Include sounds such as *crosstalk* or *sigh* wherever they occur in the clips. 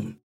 español.com.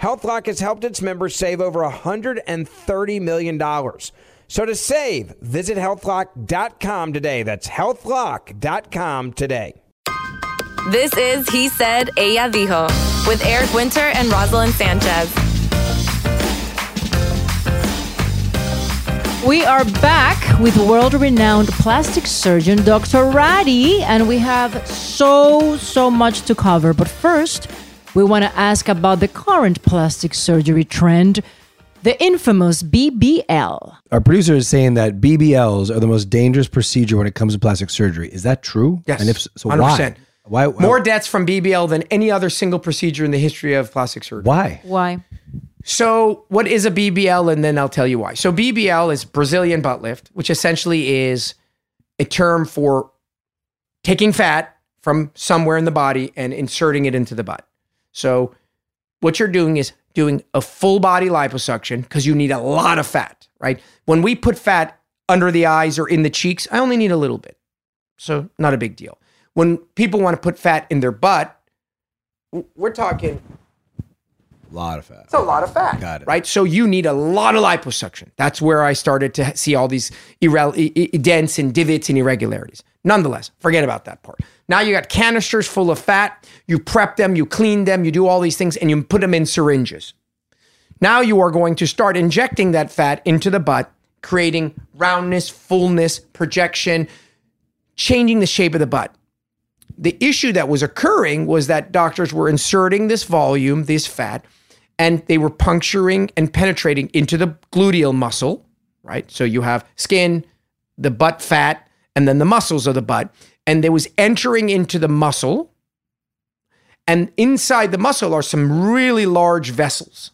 HealthLock has helped its members save over $130 million. So to save, visit healthlock.com today. That's healthlock.com today. This is He Said, Ella Dijo with Eric Winter and Roselyn Sanchez. We are back with world renowned plastic surgeon Dr. Rady, and we have so, so much to cover. But first, we want to ask about the current plastic surgery trend the infamous BBL. Our producer is saying that BBLs are the most dangerous procedure when it comes to plastic surgery. Is that true? Yes. And if so, 100%. why? Why? More deaths from BBL than any other single procedure in the history of plastic surgery. Why? Why? So, what is a BBL? And then I'll tell you why. So, BBL is Brazilian butt lift, which essentially is a term for taking fat from somewhere in the body and inserting it into the butt. So, what you're doing is doing a full body liposuction because you need a lot of fat, right? When we put fat under the eyes or in the cheeks, I only need a little bit. So, not a big deal. When people want to put fat in their butt, we're talking A lot of fat. it's a lot of fat, Got it. right? So you need a lot of liposuction. That's where I started to see all these irre- i- i- dents and divots and irregularities. Nonetheless, forget about that part. Now you got canisters full of fat. You prep them, you clean them, you do all these things, and you put them in syringes. Now you are going to start injecting that fat into the butt, creating roundness, fullness, projection, changing the shape of the butt the issue that was occurring was that doctors were inserting this volume, this fat, and they were puncturing and penetrating into the gluteal muscle, right? So you have skin, the butt fat, and then the muscles of the butt. And they was entering into the muscle. And inside the muscle are some really large vessels.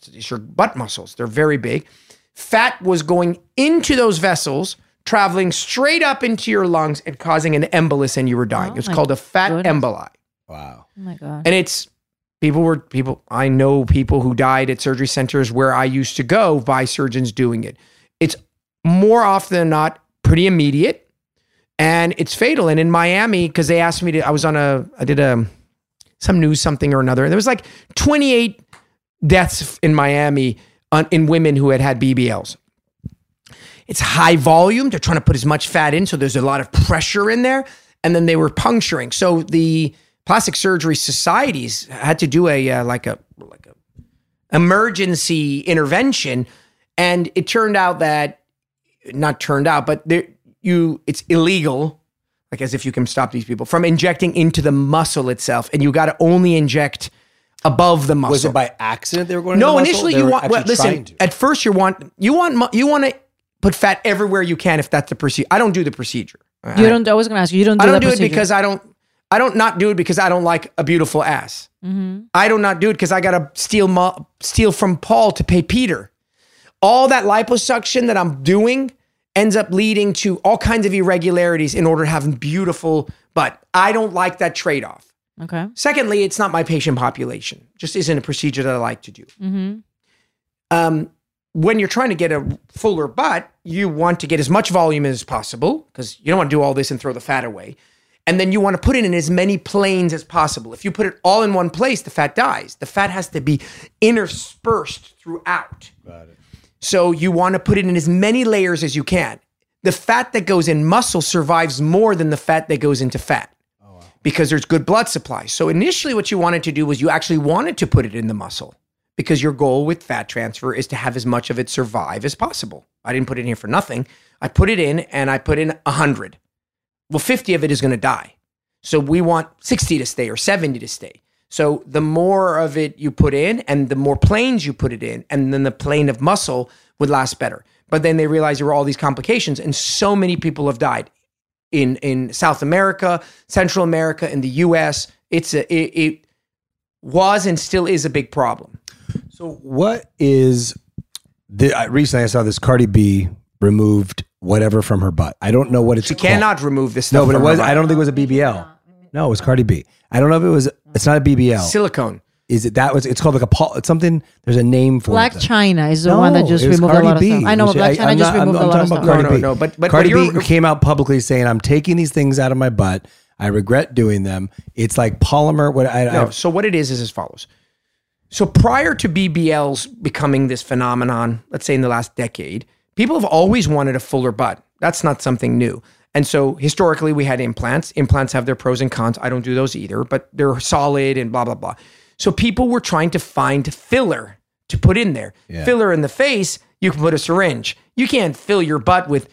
So These are butt muscles. They're very big. Fat was going into those vessels, traveling straight up into your lungs and causing an embolus, and you were dying. Oh it's called a fat goodness. emboli. Wow. Oh my god. And it's people were people I know people who died at surgery centers where I used to go by surgeons doing it. It's more often than not pretty immediate and it's fatal. And in Miami, because they asked me to I was on a I did a some news something or another. And there was like 28 deaths in Miami on, in women who had had BBLs. It's high volume. They're trying to put as much fat in, so there's a lot of pressure in there. And then they were puncturing. So the plastic surgery societies had to do a uh, like a like a emergency intervention, and it turned out that not turned out, but there you it's illegal. Like as if you can stop these people from injecting into the muscle itself, and you got to only inject above the muscle. Was it by accident they were going? No, to the muscle? initially They you were want. Well, listen, to. at first you want you want mu- you want to put fat everywhere you can if that's the procedure. I don't do the procedure. you don't. I was gonna ask you. You don't. Do I don't that do it because I don't. I don't not do it because I don't like a beautiful ass. Mm-hmm. I do not not do it because I got to steal mo- steal from Paul to pay Peter. All that liposuction that I'm doing ends up leading to all kinds of irregularities in order to have a beautiful butt. I don't like that trade off. Okay. Secondly, it's not my patient population. Just isn't a procedure that I like to do. Mm-hmm. Um, when you're trying to get a fuller butt, you want to get as much volume as possible because you don't want to do all this and throw the fat away. And then you want to put it in as many planes as possible. If you put it all in one place, the fat dies. The fat has to be interspersed throughout. Got it. So you want to put it in as many layers as you can. The fat that goes in muscle survives more than the fat that goes into fat oh, because there's good blood supply. So initially, what you wanted to do was you actually wanted to put it in the muscle because your goal with fat transfer is to have as much of it survive as possible. I didn't put it in here for nothing. I put it in and I put in 100. Well, 50 of it is going to die. So we want 60 to stay or 70 to stay. So the more of it you put in and the more planes you put it in, and then the plane of muscle would last better. But then they realized there were all these complications, and so many people have died in in South America, Central America, in the U.S. It's a it, it was and still is a big problem. So what is the recently I saw this Cardi B removed whatever from her butt. I don't know what it's She called. cannot remove this. No, but it was. I don't think it was a BBL. No, it was Cardi B. I don't know if it was it's not a BBL. silicone. Is it that was it's called like a pol- it's something there's a name for it. Black it. China is the No, one that just it was removed Cardi a lot of stuff. I know, Which but Blac Chyna I'm just not- I'm- removed I'm a lot of talking stuff. about Cardi No, no, B. no, but- but Cardi what B came out publicly saying I'm taking these things out of my butt. I regret doing them. It's like polymer. What I, No, I so what it is is as follows. So prior to BBLs becoming this phenomenon, let's say in the last decade, people have always wanted a fuller butt. That's not something new. And so historically we had implants. Implants have their pros and cons. I don't do those either, but they're solid and blah blah blah. So people were trying to find filler to put in there. Filler in the face, you can put a syringe. You can't fill your butt with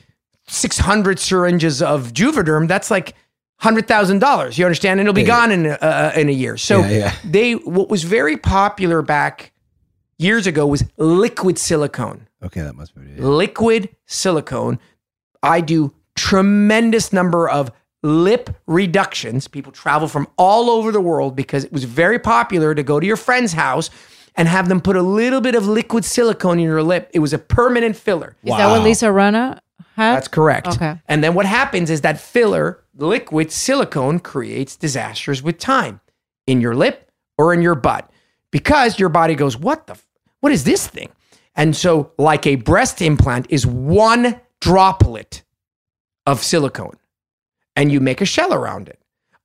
600 syringes of Juvederm. That's like hundred thousand dollars. You understand? And it'll be gone in a, uh, in a year. So Yeah, yeah. they what was very popular back years ago was liquid silicone. okay, that must be what it is. Liquid silicone. I do tremendous number of lip reductions. People travel from all over the world because it was very popular to go to your friend's house and have them put a little bit of liquid silicone in your lip. It was a permanent filler. Is that what Lisa Rinna had? That's correct. Okay. And then what happens is that filler, liquid silicone, creates disasters with time in your lip or in your butt because your body goes, "What the? What is this thing?" And so, like a breast implant is one droplet of silicone, and you make a shell around it.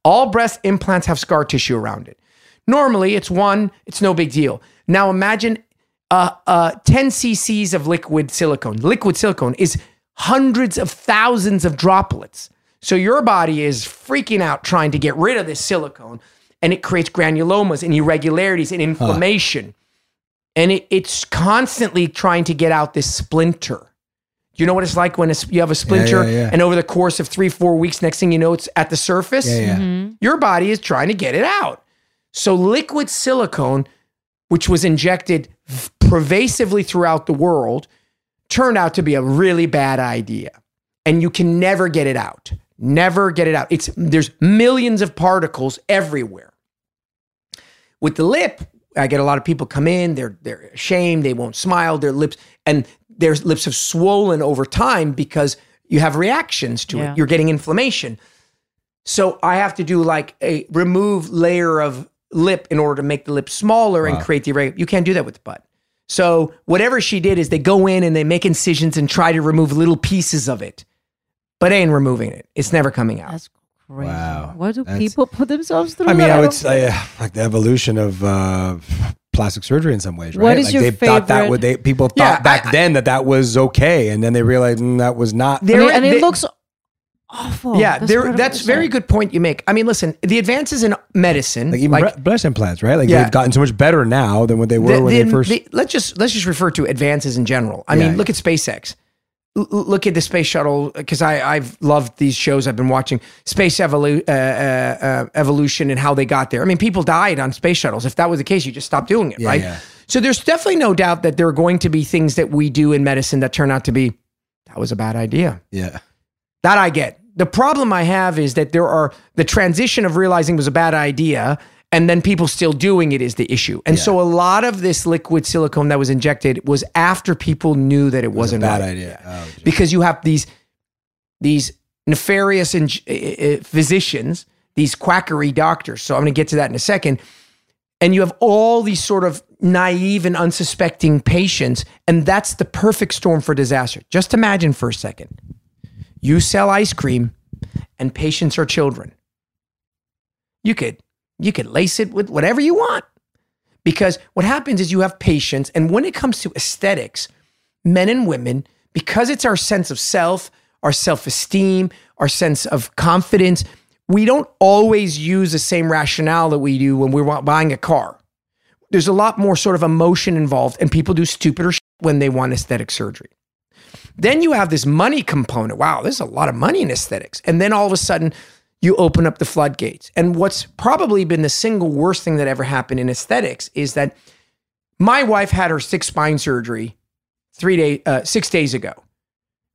All breast implants have scar tissue around it. Normally, it's one. It's no big deal. Now imagine uh, uh, 10 cc's of liquid silicone. Liquid silicone is hundreds of thousands of droplets. So your body is freaking out trying to get rid of this silicone, and it creates granulomas and irregularities and inflammation. And it, it's constantly trying to get out this splinter. Do you know what it's like when it's, you have a splinter yeah, yeah. and over the course of three, four weeks, next thing you know, it's at the surface? Yeah, yeah. Mm-hmm. Your body is trying to get it out. So liquid silicone which was injected pervasively throughout the world, turned out to be a really bad idea. And you can never get it out. Never get it out. It's there's millions of particles everywhere. With the lip, I get a lot of people come in, they're they're ashamed, they won't smile, their lips and their lips have swollen over time because you have reactions to Yeah. it. You're getting inflammation. So I have to do like a remove layer of lip in order to make the lip smaller and create the irregular. You can't do that with the butt. So whatever she did is they go in and they make incisions and try to remove little pieces of it, but ain't removing it. It's never coming out. That's crazy. Wow. Why do That's- people put themselves through I mean, that? I would say uh, like the evolution of uh, plastic surgery in some ways, right? What is like your they thought that favorite- would they people thought Yeah, back I- then that that was okay, and then they realized mm, that was not. I There- and it there- looks awful. yeah, That's there, that's very good point you make. I mean, listen, the advances in medicine, like even like breast implants, right? Like Yeah. they've gotten so much better now than what they were the- when the- they first. the- let's just let's just refer to advances in general. I Yeah, mean, yeah. look at SpaceX. Look at the space shuttle because I I've loved these shows I've been watching space evolu- uh, uh, uh, evolution and how they got there. I mean, people died on space shuttles. If that was the case, you just stop doing it, Yeah, right? yeah. So there's definitely no doubt that there are going to be things that we do in medicine that turn out to be that was a bad idea. yeah, That I get. The problem I have is that there are the transition of realizing it was a bad idea and then people still doing it is the issue. And so a lot of this liquid silicone that was injected was after people knew that it, it was a wasn't bad right. idea. Oh. Because you have these these nefarious in, uh, physicians, these quackery doctors. So I'm going to get to that in a second. And you have all these sort of naive and unsuspecting patients, and that's the perfect storm for disaster. Just imagine for a second. You sell ice cream and patients are children. You could you can lace it with whatever you want. Because what happens is you have patience. and when it comes to aesthetics, men and women, because it's our sense of self, our self-esteem, our sense of confidence, we don't always use the same rationale that we do when we're buying a car. There's a lot more sort of emotion involved and people do stupider shit when they want aesthetic surgery. Then you have this money component. Wow, there's a lot of money in aesthetics. And then all of a sudden, you open up the floodgates. And what's probably been the single worst thing that ever happened in aesthetics is that my wife had her sixth spine surgery three day, uh, six days ago.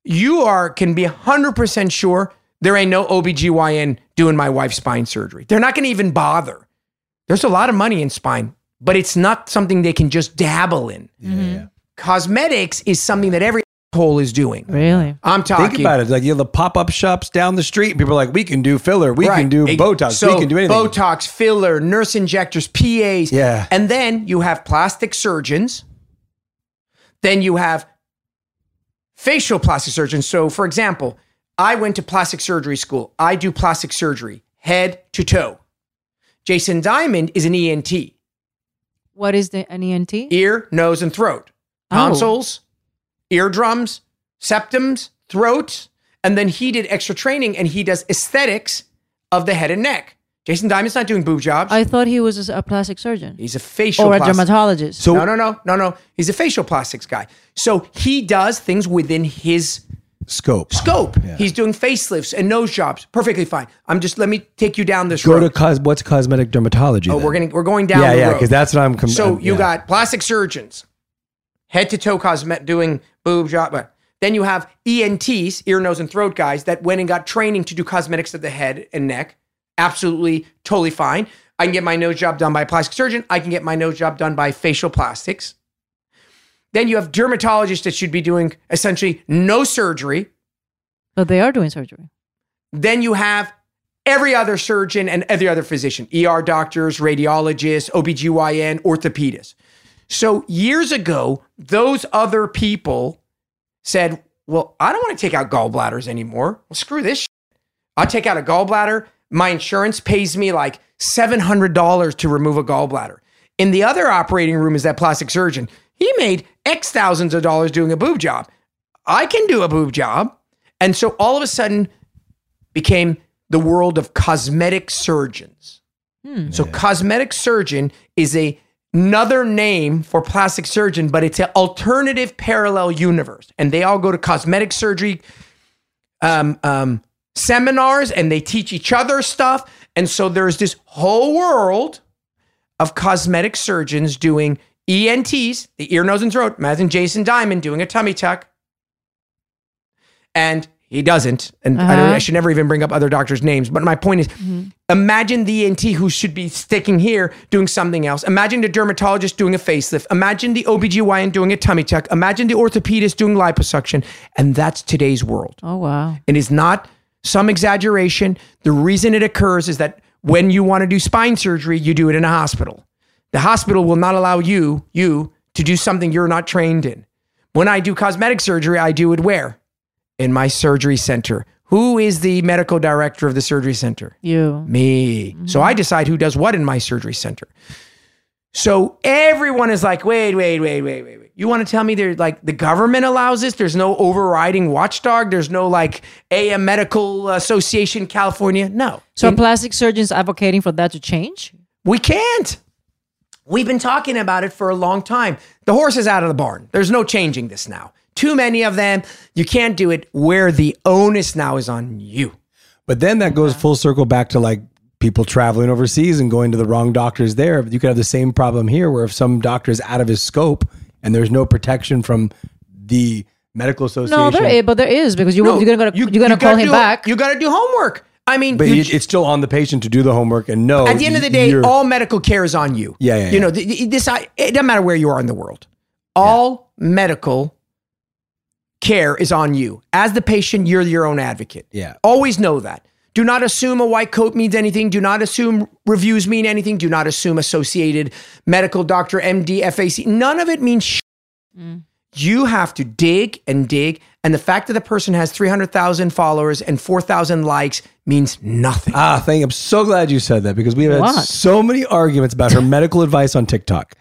You are can be 100% sure there ain't no OBGYN doing my wife's spine surgery. They're not going to even bother. There's a lot of money in spine, but it's not something they can just dabble in. Cosmetics is something that every hole is doing. Really? I'm talking. Think about it. Like you have the pop up shops down the street, and people are like, "We can do filler, we Right. can do Ex- Botox, so we can do anything." Botox, filler, nurse injectors, PAs. Yeah. And then you have plastic surgeons. Then you have facial plastic surgeons. So, for example, I went to plastic surgery school. I do plastic surgery, head to toe. Jason Diamond is an ENT, What is the an ENT? ear, nose, and throat. Oh. Tonsils, eardrums, septums, throat. And then he did extra training and he does aesthetics of the head and neck. Jason Diamond's not doing boob jobs. I thought he was a plastic surgeon He's a facial or a plastic- dermatologist. So- no, no, no, no, no. He's a facial plastics guy. So he does things within his Scope. scope. Yeah. He's doing facelifts and nose jobs. Perfectly fine. I'm just let me take you down this Go road. to cos- what's cosmetic dermatology? oh, then? we're gonna we're going down. yeah, the yeah, because that's what I'm. Com- So you yeah. got plastic surgeons, head to toe cosmet doing boob job. but Then you have ENTs, ear, nose, and throat guys that went and got training to do cosmetics of the head and neck. Absolutely, totally fine. I can get my nose job done by a plastic surgeon. I can get my nose job done by facial plastics. Then you have dermatologists that should be doing essentially no surgery. but they are doing surgery. Then you have every other surgeon and every other physician, ER doctors, radiologists, OBGYN, orthopedists. So years ago, those other people said, Well, I don't want to take out gallbladders anymore. Well, screw this. Shit. I'll take out a gallbladder. My insurance pays me like $700 to remove a gallbladder. In the other operating room is that plastic surgeon. He made X thousands of dollars doing a boob job. I can do a boob job. And so all of a sudden became the world of cosmetic surgeons. Hmm. So cosmetic surgeon is a another name for plastic surgeon, but it's an alternative parallel universe. And they all go to cosmetic surgery um, um, seminars and they teach each other stuff. And so there's this whole world of cosmetic surgeons doing ENTs, the ear, nose, and throat. Imagine Jason Diamond doing a tummy tuck. And he doesn't. And I, don't, I uh-huh. should never even bring up other doctors' names. But my point is mm-hmm. imagine the ENT who should be sticking here doing something else. Imagine the dermatologist doing a facelift. Imagine the OBGYN doing a tummy tuck. Imagine the orthopedist doing liposuction. And that's today's world. Oh wow. It is not some exaggeration. The reason it occurs is that when you want to do spine surgery, you do it in a hospital. The hospital will not allow you, you, to do something you're not trained in. When I do cosmetic surgery, I do it where? In my surgery center. Who is the medical director of the surgery center? You. Me. So I decide who does what in my surgery center. So everyone is like, wait, wait, wait, wait, wait, wait. You want to tell me there's like the government allows this? There's no overriding watchdog. There's no like AM Medical Association California. No. So In- plastic surgeons advocating for that to change? we can't. We've been talking about it for a long time. The horse is out of the barn. There's no changing this now. Too many of them. You can't do it where the onus now is on you. But then that goes full circle back to like people traveling overseas and going to the wrong doctors there. You could have the same problem here where if some doctor is out of his scope and there's no protection from the medical association. No, there is, but there is because you No, you're gonna you- you, are gonna you call gotta him do- back. You got to do homework. I mean, but you- it's still on the patient to do the homework and know. at the end of the day, all medical care is on you. Yeah, yeah, You yeah. know, th- th- this I, it doesn't matter where you are in the world. All medical care is on you. As the patient, you're your own advocate. Yeah. Always know that. Do not assume a white coat means anything. Do not assume reviews mean anything. Do not assume associated medical doctor, MD, FAC. None of it means sh- You have to dig and dig. And the fact that the person has 300,000 followers and 4,000 likes means nothing. Ah, thank. I'm so glad you said that because we've had so many arguments about her medical advice on TikTok.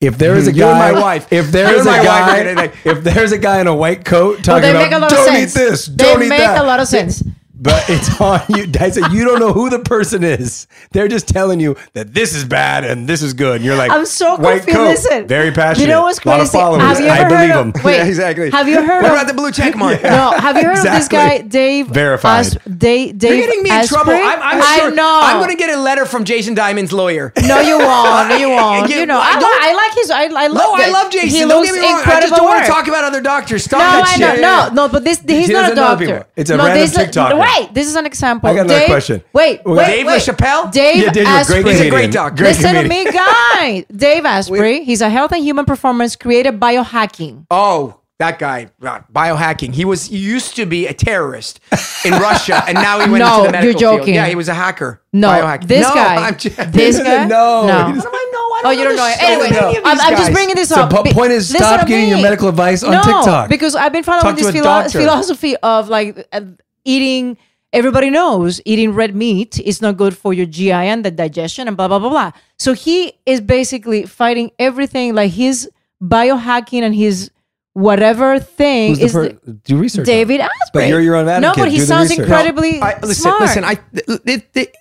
If there is a You and guy, my wife. if You there is and a my wife guy, are if there's a guy in a white coat No, talking they about make a lot don't of eat this, they don't eat make that, a lot of sense. But it's *laughs* on you. I said you don't know who the person is. They're just telling you that this is bad and this is good. And you're like, I'm so white confused. coat, Listen, very passionate. You know what's A lot of crazy? followers. Have you I believe heard of, Wait, *laughs* Yeah, exactly. Have you heard what of about the blue check *laughs* mark? No, have you heard of this guy, Dave? Verified. As- Dave, Dave You're getting me in Asprey? trouble. I'm, I'm I sure. know. I'm going to get a letter from Jason Diamond's lawyer. No, you won't. No, you won't. Yeah, you know, I I, I like his. I, I love. No, I love Jason. He don't looks get me wrong. I just don't want to talk about other doctors. Stop No, that I know. shit. No, no, but this he's not a doctor. It's a random this TikToker. Wait, this is an example. I got another Dave, question. Wait, wait, Dave wait. LaChapelle? Dave Yeah, Dave, you're a great Asprey. He's a great doctor. Great Listen to comedian. me, guy. *laughs* Dave Asprey. He's a health and human performance created biohacking. Oh, that guy, uh, biohacking. He was he used to be a terrorist in *laughs* Russia, and now he went No, into the medical you're field. joking. Yeah, he was a hacker. No, biohacking. this no, guy. I'm just, This guy. No, no. he doesn't- How do I know? I Oh, you don't know it. Anyway, Any of I'm, these I'm just bringing this So, up. po- Be- point is, listen stop to getting your medical advice on no, TikTok. because I've been following Talk to this a philo- doctor. philosophy of like uh, eating. Everybody knows eating red meat is not good for your GI and the digestion and blah blah blah blah. So he is basically fighting everything. Like his biohacking and his whatever thing Who's is per- the- do research. David Asprey. But you're your own advocate. No, but he Do sounds research. incredibly I, listen, smart. listen. I it, it,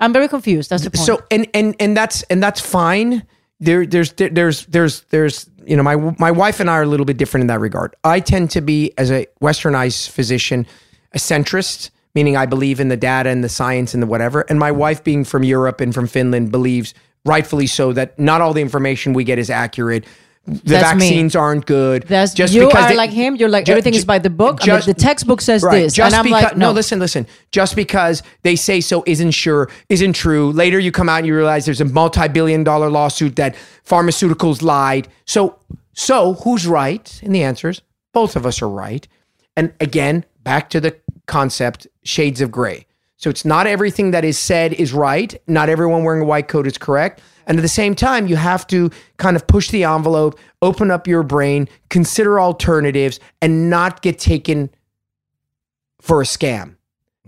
I'm very confused. That's the point. so and and and that's and that's fine. There, there's there, there's there's there's you know my my wife and I are a little bit different in that regard. I tend to be as a westernized physician, a centrist, meaning I believe in the data and the science and the whatever. And my wife, being from Europe and from Finland, believes rightfully so that not all the information we get is accurate. The That's me. vaccines aren't good. That's just you because are they- like him. You're like ju- everything ju- is by the book. Mean, the textbook says Right. this, Just and I'm because, like, no. no, listen, listen. Just because they say so isn't sure, isn't true. Later, you come out and you realize there's a multi-billion-dollar lawsuit that pharmaceuticals lied. So, so who's right? And the answer is both of us are right. And again, back to the concept: shades of gray. So it's not everything that is said is right. Not everyone wearing a white coat is correct. And at the same time, you have to kind of push the envelope, open up your brain, consider alternatives, and not get taken for a scam.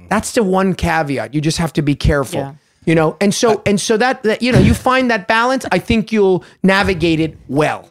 That's the one caveat. You just have to be careful. Yeah. You know, and so and so that, that you know, you find that balance, I think you'll navigate it well.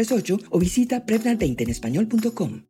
1-855-213-2138 o visita Prevnar20 en español.com.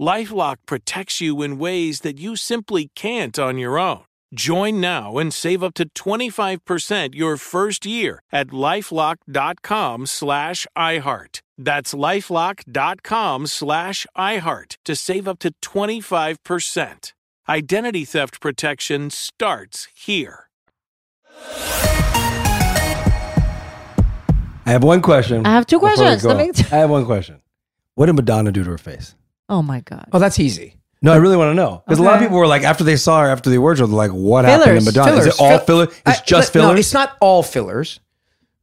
Lifelock protects you in ways that you simply can't on your own. Join now and save up to 25% your first year at lifelock.com slash iHeart. That's lifelock.com slash iHeart to save up to 25%. Identity theft protection starts here. I have one question. I have two questions. go. Let me- I have one question. What did Madonna do to her face? Oh my god. Oh, that's easy. No, I really want to know because a lot of Okay. people were like, after they saw her after the awards, show, they're like, "What happened Fillers, to Madonna? Is it fillers, all fill- filler? It's I- just fillers." No, it's not all fillers.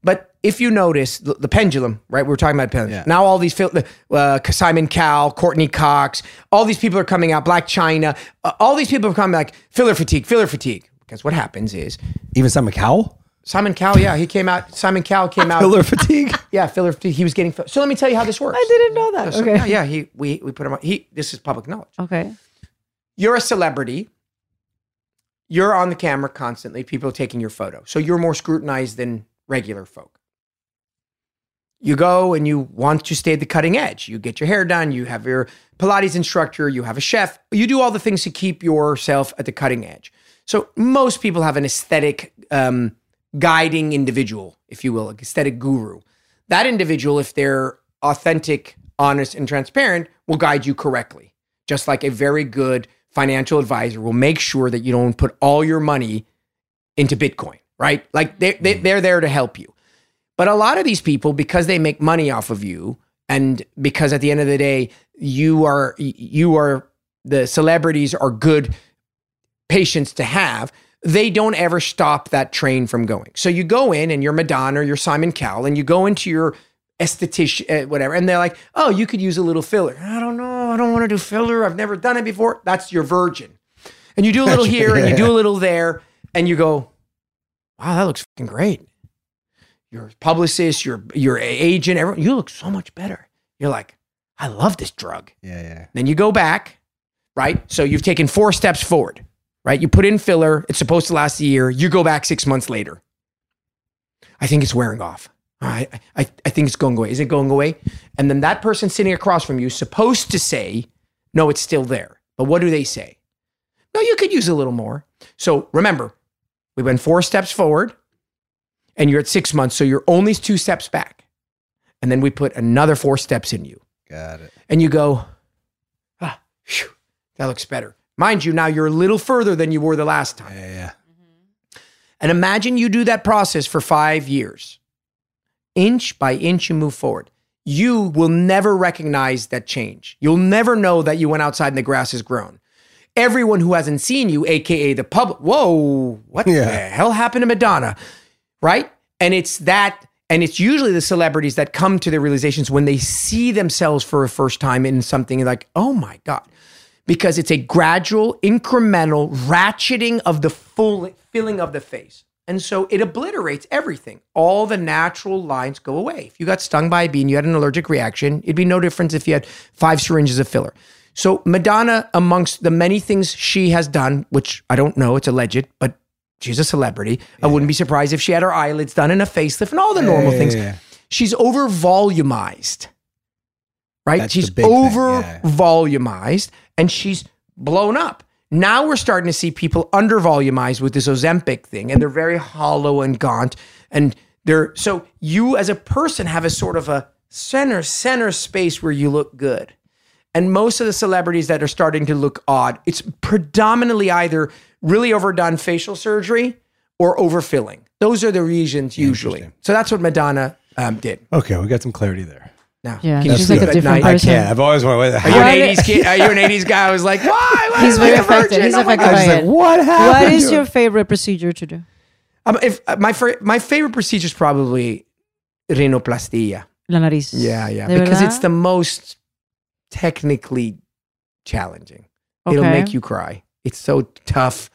But if you notice the, the pendulum, right? We were talking about pendulum. Now all these fill, uh, Simon Cowell, Courteney Cox, all these people are coming out. Blac Chyna, uh, all these people are coming like filler fatigue, filler fatigue. Because what happens is Even Simon Cowell. Simon Cowell, yeah, he came out. Simon Cowell came out. Filler fatigue. *laughs* Yeah, filler fatigue. He was getting. So let me tell you how this works. I didn't know that. So- Okay. Yeah, yeah, he we we put him on. He this is public knowledge. Okay. You're a celebrity. You're on the camera constantly. People are taking your photo. So you're more scrutinized than regular folk. You go and you want to stay at the cutting edge. You get your hair done. You have your Pilates instructor. You have a chef. You do all the things to keep yourself at the cutting edge. So most people have an aesthetic um, guiding individual, if you will, aesthetic guru. That individual, if they're authentic, honest, and transparent, will guide you correctly. Just like a very good financial advisor will make sure that you don't put all your money into Bitcoin, right? Like they, they, mm. they're there to help you. But a lot of these people, because they make money off of you, and because at the end of the day, you are you are the celebrities are good patients to have, they don't ever stop that train from going. So you go in and you're Madonna or you're Simon Cowell, and you go into your esthetician, uh, whatever, and they're like, "Oh, you could use a little filler." I don't know. I don't want to do filler. I've never done it before. That's your virgin. And you do a little here and you do a little there, and you go, "Wow, that looks fucking great." Your publicist, your your agent, everyone, you look so much better. You're like, "I love this drug." Yeah, yeah. Then you go back, right? So you've taken four steps forward, right? You put in filler. It's supposed to last a year. You go back six months later. I think it's wearing off. I, I, I think it's going away. Is it going away? And then that person sitting across from you is supposed to say, no, it's still there. But what do they say? No, you could use a little more. So remember, we went four steps forward and you're at six months. So you're only two steps back. And then we put another four steps in you Got it. and you go, ah, phew, that looks better. Mind you, now you're a little further than you were the last time. Yeah, yeah. Mm-hmm. And imagine you do that process for five years. Inch by inch, you move forward. You will never recognize that change. You'll never know that you went outside and the grass has grown. Everyone who hasn't seen you, AKA the public, whoa, what the hell happened to Madonna? Right? And it's that, and it's usually the celebrities that come to their realizations when they see themselves for a first time in something like, oh my God because it's a gradual, incremental ratcheting of the full filling of the face. And so it obliterates everything. All the natural lines go away. If you got stung by a bee and you had an allergic reaction, it'd be no difference if you had five syringes of filler. So Madonna, amongst the many things she has done, which I don't know, it's alleged, but she's a celebrity. I wouldn't be surprised if she had her eyelids done and a facelift and all the normal yeah, things. yeah. She's over volumized right? That's she's over yeah. volumized and she's blown up. Now we're starting to see people under volumized with this Ozempic thing, and they're very hollow and gaunt. And they're so you as a person have a sort of a center center space where you look good. And most of the celebrities that are starting to look odd, it's predominantly either really overdone facial surgery or overfilling. Those are the regions usually. So that's what Madonna um, did. Okay, we got some clarity there. Yeah, can you she's sleep like a at different night? I person. can't. I've always wanted. Are you an did- 80s kid? Are you an 80s guy? I was like, why? why He's am I very a affected. virgin? He's Oh my affected God. by was like, it. what happened? What is to your favorite procedure to do? Um, if uh, my fir- my favorite procedure is probably rhinoplastia. La nariz. Yeah, yeah, ¿De because it's verdad? the most technically challenging. It'll Okay. make you cry. It's so tough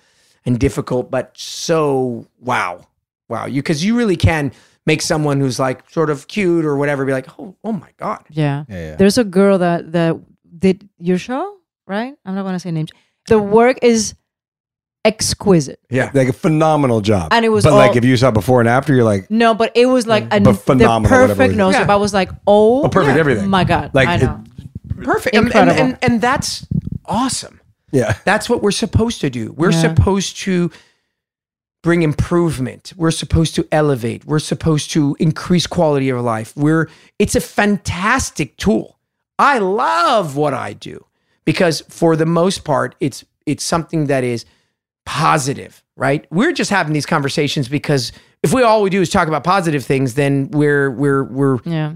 and difficult, but so wow, wow. You because you really can make someone who's like sort of cute or whatever be like, oh, oh my god. Yeah. Yeah, yeah. There's a girl that that did your show, right? I'm not gonna say names. The work is exquisite. Yeah, Like a phenomenal job. And it was But like if you saw before and after, you're like, No, but it was like a, But the phenomenal, perfect is. nose. Yeah. I was like, oh, a perfect everything. my god, Like I it- know. perfect. And, and, Incredible. and and that's awesome. yeah. That's what we're supposed to do. We're Yeah. supposed to bring improvement. We're supposed to elevate. We're supposed to increase quality of life. We're it's a fantastic tool. I love what I do because for the most part it's it's something that is positive, right? We're just having these conversations because if we all we do is talk about positive things then we're we're we're Yeah.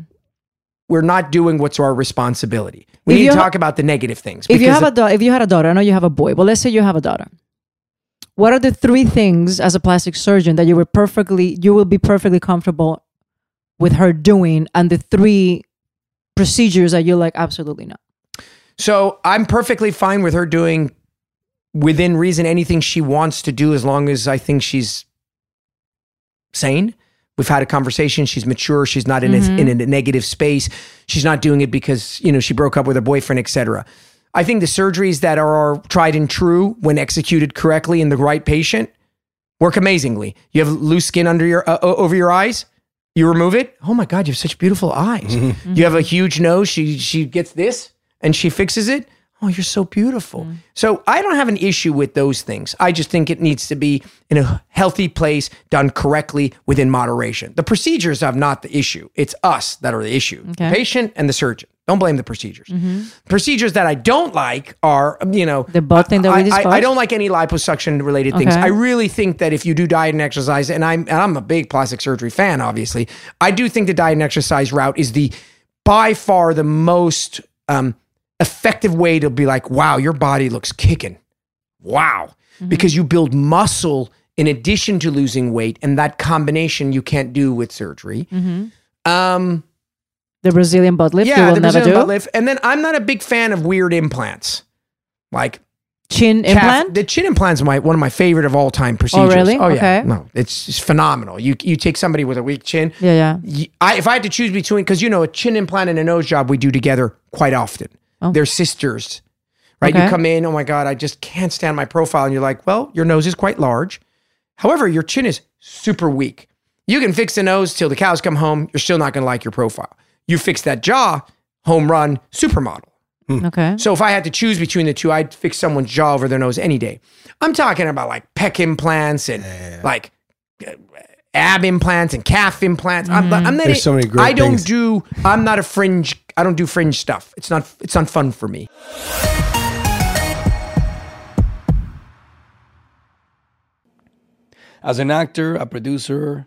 we're not doing what's our responsibility. We If need to ha- talk about the negative things. If you have a daughter, if you had a daughter, I know you have a boy, but let's say you have a daughter. What are the three things as a plastic surgeon that you were perfectly, you will be perfectly comfortable with her doing, and the three procedures that you're like, absolutely not. So I'm perfectly fine with her doing within reason anything she wants to do as long as I think she's sane. We've had a conversation. She's mature. She's not in, a, in mm-hmm. a negative space. She's not doing it because, you know, she broke up with her boyfriend, etc. I think the surgeries that are tried and true when executed correctly in the right patient work amazingly. You have loose skin under your uh, over your eyes. You remove it. Oh my God, you have such beautiful eyes. You have a huge nose. She she gets this and she fixes it. Oh, you're so beautiful. So I don't have an issue with those things. I just think it needs to be in a healthy place, done correctly within moderation. The procedures are not the issue. It's us that are the issue. Okay. The patient and the surgeon. Don't blame the procedures. Procedures that I don't like are, you know, The butt thing that we I, I. I don't like any liposuction related things. Okay. I really think that if you do diet and exercise, and I'm and I'm a big plastic surgery fan, obviously, I do think the diet and exercise route is the by far the most um, effective way to be like, wow, your body looks kicking. Wow. Because you build muscle in addition to losing weight, and that combination you can't do with surgery. Um, The Brazilian butt lift you yeah, the Brazilian butt lift. And then I'm not a big fan of weird implants. Like Chin calf- implant? The chin implant's my one of my favorite of all time oh, procedures. really? Oh yeah. Okay. No, it's, it's phenomenal. You you take somebody with a weak chin. Yeah, yeah. I, if I had to choose between, because you know, a chin implant and a nose job we do together quite often. Oh. They're sisters, right? Okay. You come in, oh my God, I just can't stand my profile. And you're like, well, your nose is quite large. However, your chin is super weak. You can fix the nose till the cows come home. You're still not going to like your profile. You fix that jaw, home run, supermodel. Okay. So if I had to choose between the two, I'd fix someone's jaw over their nose any day. I'm talking about like pec implants and like uh, ab implants and calf implants. I'm, I'm not. There's so many great I don't things. do. I'm not a fringe. I don't do fringe stuff. It's not. It's not fun for me. As an actor, a producer,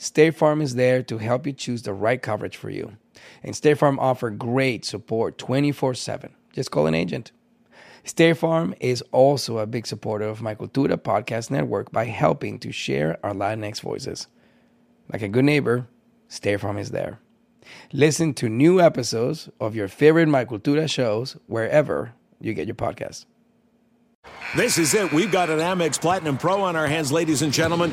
State Farm is there to help you choose the right coverage for you. And State Farm offer great support 24/7. Just call an agent. State Farm is also a big supporter of my Cultura podcast network by helping to share our Latinx voices. Like a good neighbor, State Farm is there. Listen to new episodes of your favorite My Cultura shows wherever you get your podcasts. This is it. We've got an Amex Platinum Pro on our hands, ladies and gentlemen.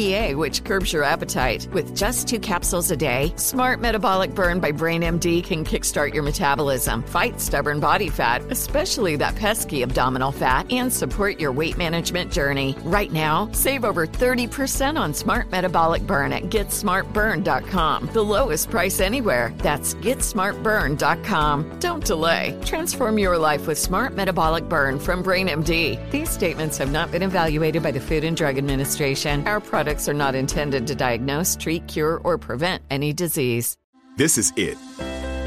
Which curbs your appetite. With just two capsules a day, Smart Metabolic Burn by Brain MD can kickstart your metabolism, fight stubborn body fat, especially that pesky abdominal fat, and support your weight management journey. Right now, save over 30% on Smart Metabolic Burn at GetSmartBurn.com. The lowest price anywhere. That's GetSmartBurn.com. Don't delay. Transform your life with Smart Metabolic Burn from Brain MD. These statements have not been evaluated by the Food and Drug Administration. Our products are not intended to diagnose, treat, cure, or prevent any disease. This is it.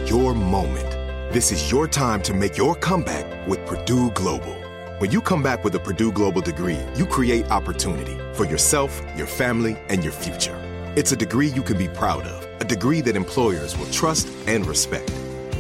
Your moment. This is your time to make your comeback with Purdue Global. When you come back with a Purdue Global degree, you create opportunity for yourself, your family, and your future. It's a degree you can be proud of, a degree that employers will trust and respect.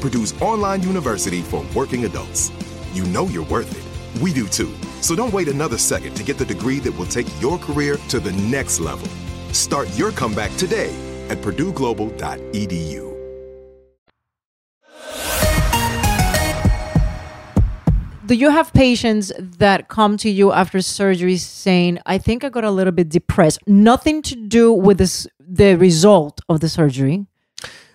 Purdue's online university for working adults. You know you're worth it. We do too. So don't wait another second to get the degree that will take your career to the next level. Start your comeback today at purdueglobal.edu. Do you have patients that come to you after surgery saying, "I think I got a little bit depressed"? Nothing to do with this, the result of the surgery.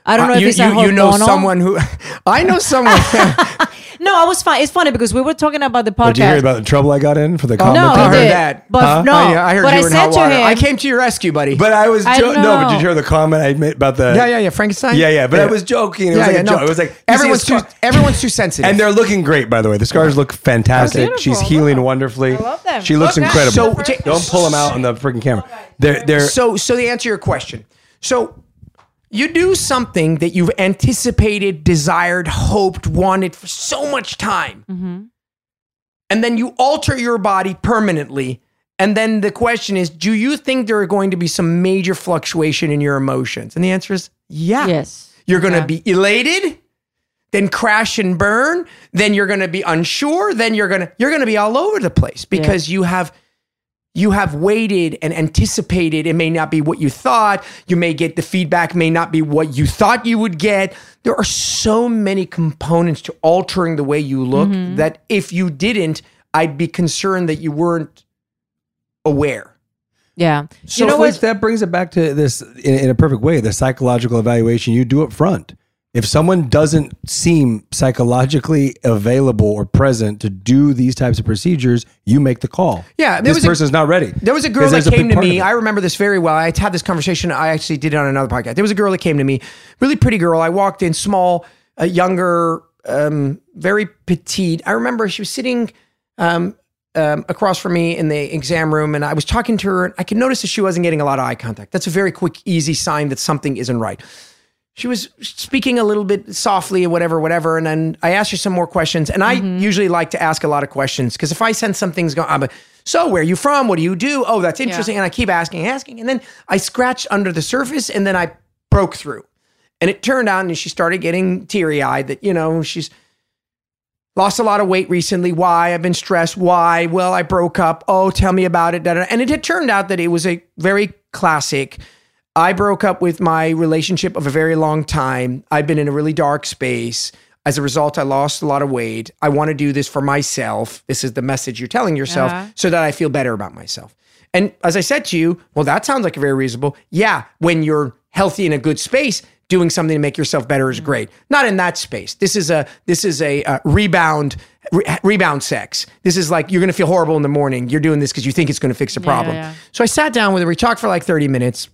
I don't know Uh, if you, it's a you, you know someone who *laughs* I know someone. *laughs* No, I was fine. It's funny because we were talking about the podcast. Did you hear about the trouble I got in for the no, comment? he there? did. But no, I, I heard but you I were in said to him, I came to your rescue, buddy. But I was I no. But did you hear the comment I made about the? yeah, yeah, yeah. Frankenstein. Yeah, yeah. But I was joking. It Yeah, was like yeah, a no. joke. It was like everyone's too everyone's too sensitive. And they're looking great, by the way. The scars look fantastic. She's healing wonderfully. I love them. She looks incredible. So, don't pull them out on the freaking camera. They're they're so so the answer to your question. So you do something that you've anticipated, desired, hoped, wanted for so much time. Mm-hmm. And then you alter your body permanently. And then the question is, do you think there are going to be some major fluctuation in your emotions? And the answer is yeah. Yes. You're going to Yeah. be elated, then crash and burn, then you're going to be unsure, then you're going to you're going to be all over the place because you have you have waited and anticipated it may not be what you thought you may get the feedback may not be what you thought you would get there are so many components to altering the way you look Mm-hmm. that if you didn't i'd be concerned that you weren't aware Yeah. So you know which what? that brings it back to this in, in a perfect way. The psychological evaluation you do up front. If someone doesn't seem psychologically available or present to do these types of procedures, you make the call. Yeah, there this was a- person's not ready. There was a girl that came to me. I remember this very well. I had this conversation. I actually did it on another podcast. There was a girl that came to me, really pretty girl. I walked in, small, a younger, um, very petite. I remember she was sitting um, um, across from me in the exam room, and I was talking to her. And I could notice that she wasn't getting a lot of eye contact. That's a very quick, easy sign that something isn't right. She was speaking a little bit softly or whatever, whatever. And then I asked her some more questions. And I mm-hmm. usually like to ask a lot of questions because if I sense something's going, I'm like, so where are you from? What do you do? Oh, that's interesting. And I keep asking, asking. And then I scratched under the surface and then I broke through. And it turned out, and she started getting teary eyed that, you know, she's lost a lot of weight recently. Why? I've been stressed. Why? Well, I broke up. Oh, tell me about it. And it had turned out that it was a very classic. I broke up with my relationship of a very long time. I've been in a really dark space. As a result, I lost a lot of weight. I want to do this for myself. This is the message you're telling yourself Uh-huh. so that I feel better about myself. And as I said to you, well, that sounds like a very reasonable. Yeah, when you're healthy in a good space, doing something to make yourself better is great. Not in that space. This is a this is a, uh rebound re- rebound sex. This is like you're going to feel horrible in the morning. You're doing this because you think it's going to fix the Yeah, problem. yeah. So I sat down with her. We talked for like 30 minutes,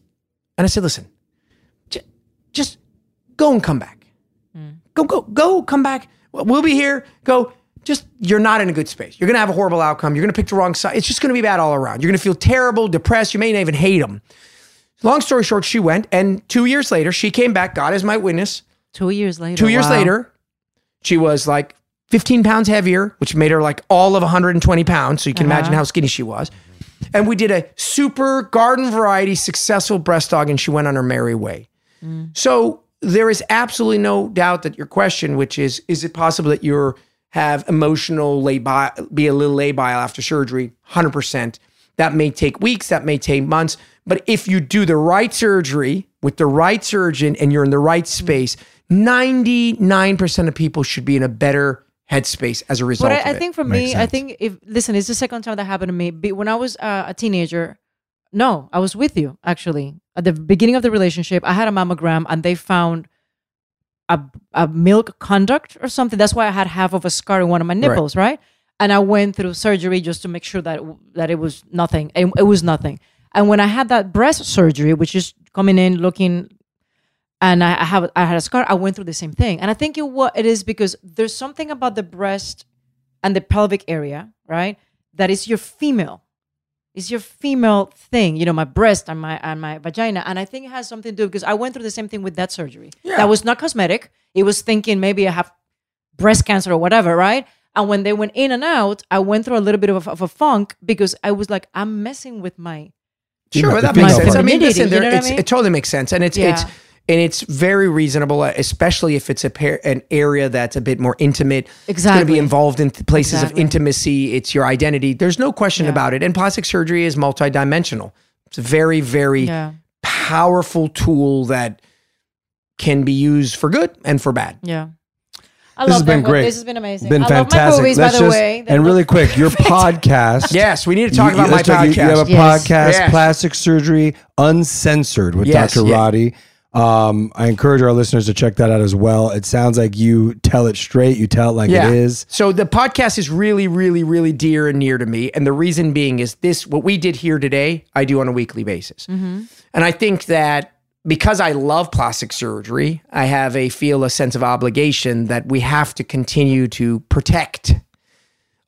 and I said, "Listen, j- just go and come back. Go, go, go, come back. We'll be here. Go. Just you're not in a good space. You're gonna have a horrible outcome. You're gonna pick the wrong side. It's just gonna be bad all around. You're gonna feel terrible, depressed. You may not even hate them. Long story short, she went, and two years later, she came back. God is my witness. Two years later. Two years wow. later, she was like 15 pounds heavier, which made her like all of 120 pounds. So you can Uh-huh. imagine how skinny she was. And we did a super garden variety successful breast dog, and she went on her merry way. Mm. So there is absolutely no doubt that your question, which is, is it possible that you have emotional labile, be a little labile after surgery? 100%. That may take weeks, that may take months. But if you do the right surgery with the right surgeon and you're in the right mm. space, 99% of people should be in a better headspace as a result. But I, I of it. think for me, I think if listen, it's the second time that happened to me. Be- When I was uh, a teenager, no, I was with you actually at the beginning of the relationship. I had a mammogram, and they found a a milk conduct or something. That's why I had half of a scar in one of my nipples, right? And I went through surgery just to make sure that that it was nothing. It, it was nothing. And when I had that breast surgery, which is coming in looking and I, I have I had a scar. I went through the same thing, and I think it what it is because there's something about the breast and the pelvic area, right? That is your female, it's your female thing. You know, my breast and my and my vagina, and I think it has something to do because I went through the same thing with that surgery. Yeah. That was not cosmetic. It was thinking maybe I have breast cancer or whatever, right? And when they went in and out, I went through a little bit of a, of a funk because I was like, I'm messing with my Sure, the that makes sense. I mean, Femininity, listen, you know what I mean? it totally makes sense, and it's Yeah. it's and it's very reasonable, uh, especially if it's a pair, an area that's a bit more intimate. It's going to be involved in th- places of intimacy. It's your identity. There's no question Yeah. about it. And plastic surgery is multidimensional. It's a very, very yeah, powerful tool that can be used for good and for bad. yeah. I This love has been great. This has been amazing. Been I fantastic. love my movies, Let's by the just- way. and really quick, your *laughs* podcast. Yes, we need to talk You- about my let's talk- you- You have a podcast. Yes. podcast, Yes. Plastic Surgery Uncensored with Yes, Dr. yeah. Rady. Um, I encourage our listeners to check that out as well. It sounds like you tell it straight, you tell it like it is. So the podcast is really, really, really dear and near to me. And the reason being is this what we did here today, I do on a weekly basis. Mm-hmm. And I think that because I love plastic surgery, I have a feel a sense of obligation that we have to continue to protect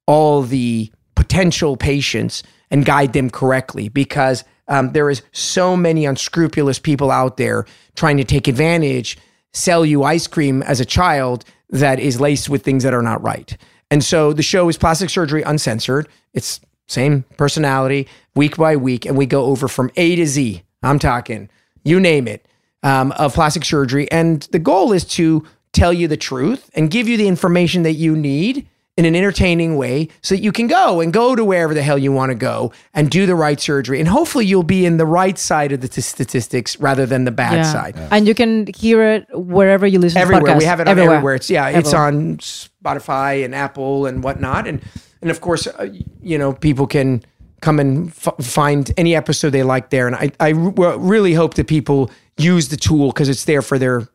all the potential patients and guide them correctly because um, there is so many unscrupulous people out there trying to take advantage sell you ice cream as a child that is laced with things that are not right. And so the show is plastic surgery uncensored. It's same personality week by week and we go over from a to z. I'm talking you name it um, of plastic surgery. And the goal is to tell you the truth and give you the information that you need in an entertaining way so that you can go and go to wherever the hell you want to go and do the right surgery. And hopefully you'll be in the right side of the t- statistics rather than the bad Yeah. side. And you can hear it wherever you listen Everywhere. to podcasts. We have it on everywhere. It's yeah, it's on Spotify and Apple and whatnot. And and of course, uh, you know, people can come and f- find any episode they like there. And I, I re- really hope that people use the tool because it's there for their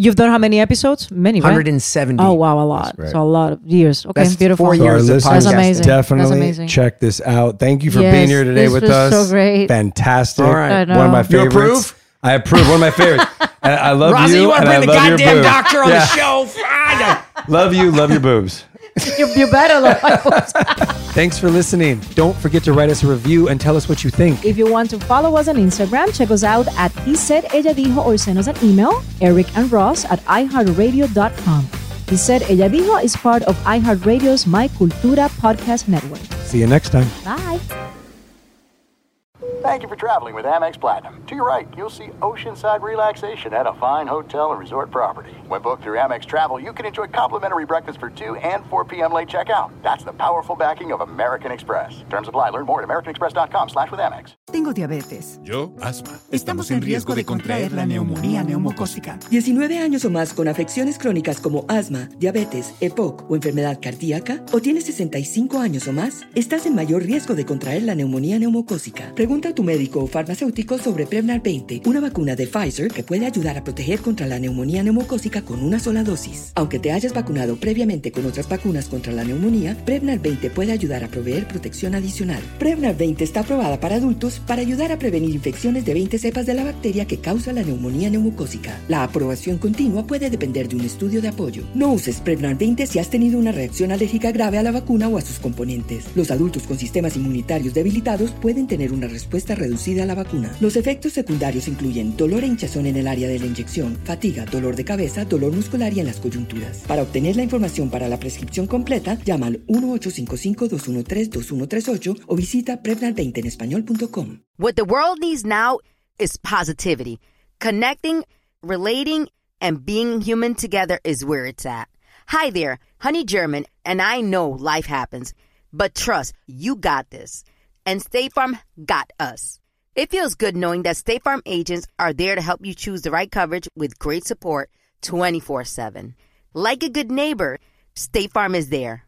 You've done how many episodes? Many, right? 170. Oh wow, a lot. great. So a lot of years. Okay, That's beautiful. four So years of listeners That's amazing. definitely That's amazing. check this out. Thank you for Yes, being here today this with was us. so great. Fantastic. All right. One of my know. You favorites. approve? I approve. One of my favorites. *laughs* and I love Rozzy, you. you want to bring the goddamn doctor on Yeah. the show? Love you. Love your boobs. You, you better voice. *laughs* Thanks for listening. Don't forget to write us a review and tell us what you think. If you want to follow us on Instagram, check us out at He Said Ella Dijo or send us an email, Eric and Ros at iHeartRadio.com. He Said Ella Dijo is part of iHeartRadio's My Cultura podcast network. See you next time. Bye. Thank you for traveling with Amex Platinum. To your right, you'll see oceanside relaxation at a fine hotel and resort property. When booked through Amex Travel, you can enjoy complimentary breakfast for 2 and 4 p.m. late checkout. That's the powerful backing of American Express. Terms apply. Learn more at americanexpress.com slash with Amex. Tengo diabetes. Yo, asma. Estamos en riesgo de contraer la neumonía neumocócica. 19 años o más con afecciones crónicas como asma, diabetes, EPOC o enfermedad cardíaca, o tienes 65 años o más, estás en mayor riesgo de contraer la neumonía neumocócica. Pregunta a tu médico o farmacéutico sobre Prevnar 20, una vacuna de Pfizer que puede ayudar a proteger contra la neumonía neumocócica con una sola dosis. Aunque te hayas vacunado previamente con otras vacunas contra la neumonía, Prevnar 20 puede ayudar a proveer protección adicional. Prevnar 20 está aprobada para adultos para ayudar a prevenir infecciones de 20 cepas de la bacteria que causa la neumonía neumocócica. La aprobación continua puede depender de un estudio de apoyo. No uses Prevnar 20 si has tenido una reacción alérgica grave a la vacuna o a sus componentes. Los adultos con sistemas inmunitarios debilitados pueden tener una respuesta respuesta reducida a la vacuna. Los efectos secundarios incluyen dolor e hinchazón en el área de la inyección, fatiga, dolor de cabeza, dolor muscular y en las coyunturas. Para obtener la información para la prescripción completa, llama al 1-855-213-2138 o visita Prevnar20 en español.com. What the world needs now is positivity. Connecting, relating, and being human together is where it's at. Hi there, Honey German, and I know life happens, but trust, you got this. And State Farm got us. It feels good knowing that State Farm agents are there to help you choose the right coverage with great support 24 7. Like a good neighbor, State Farm is there.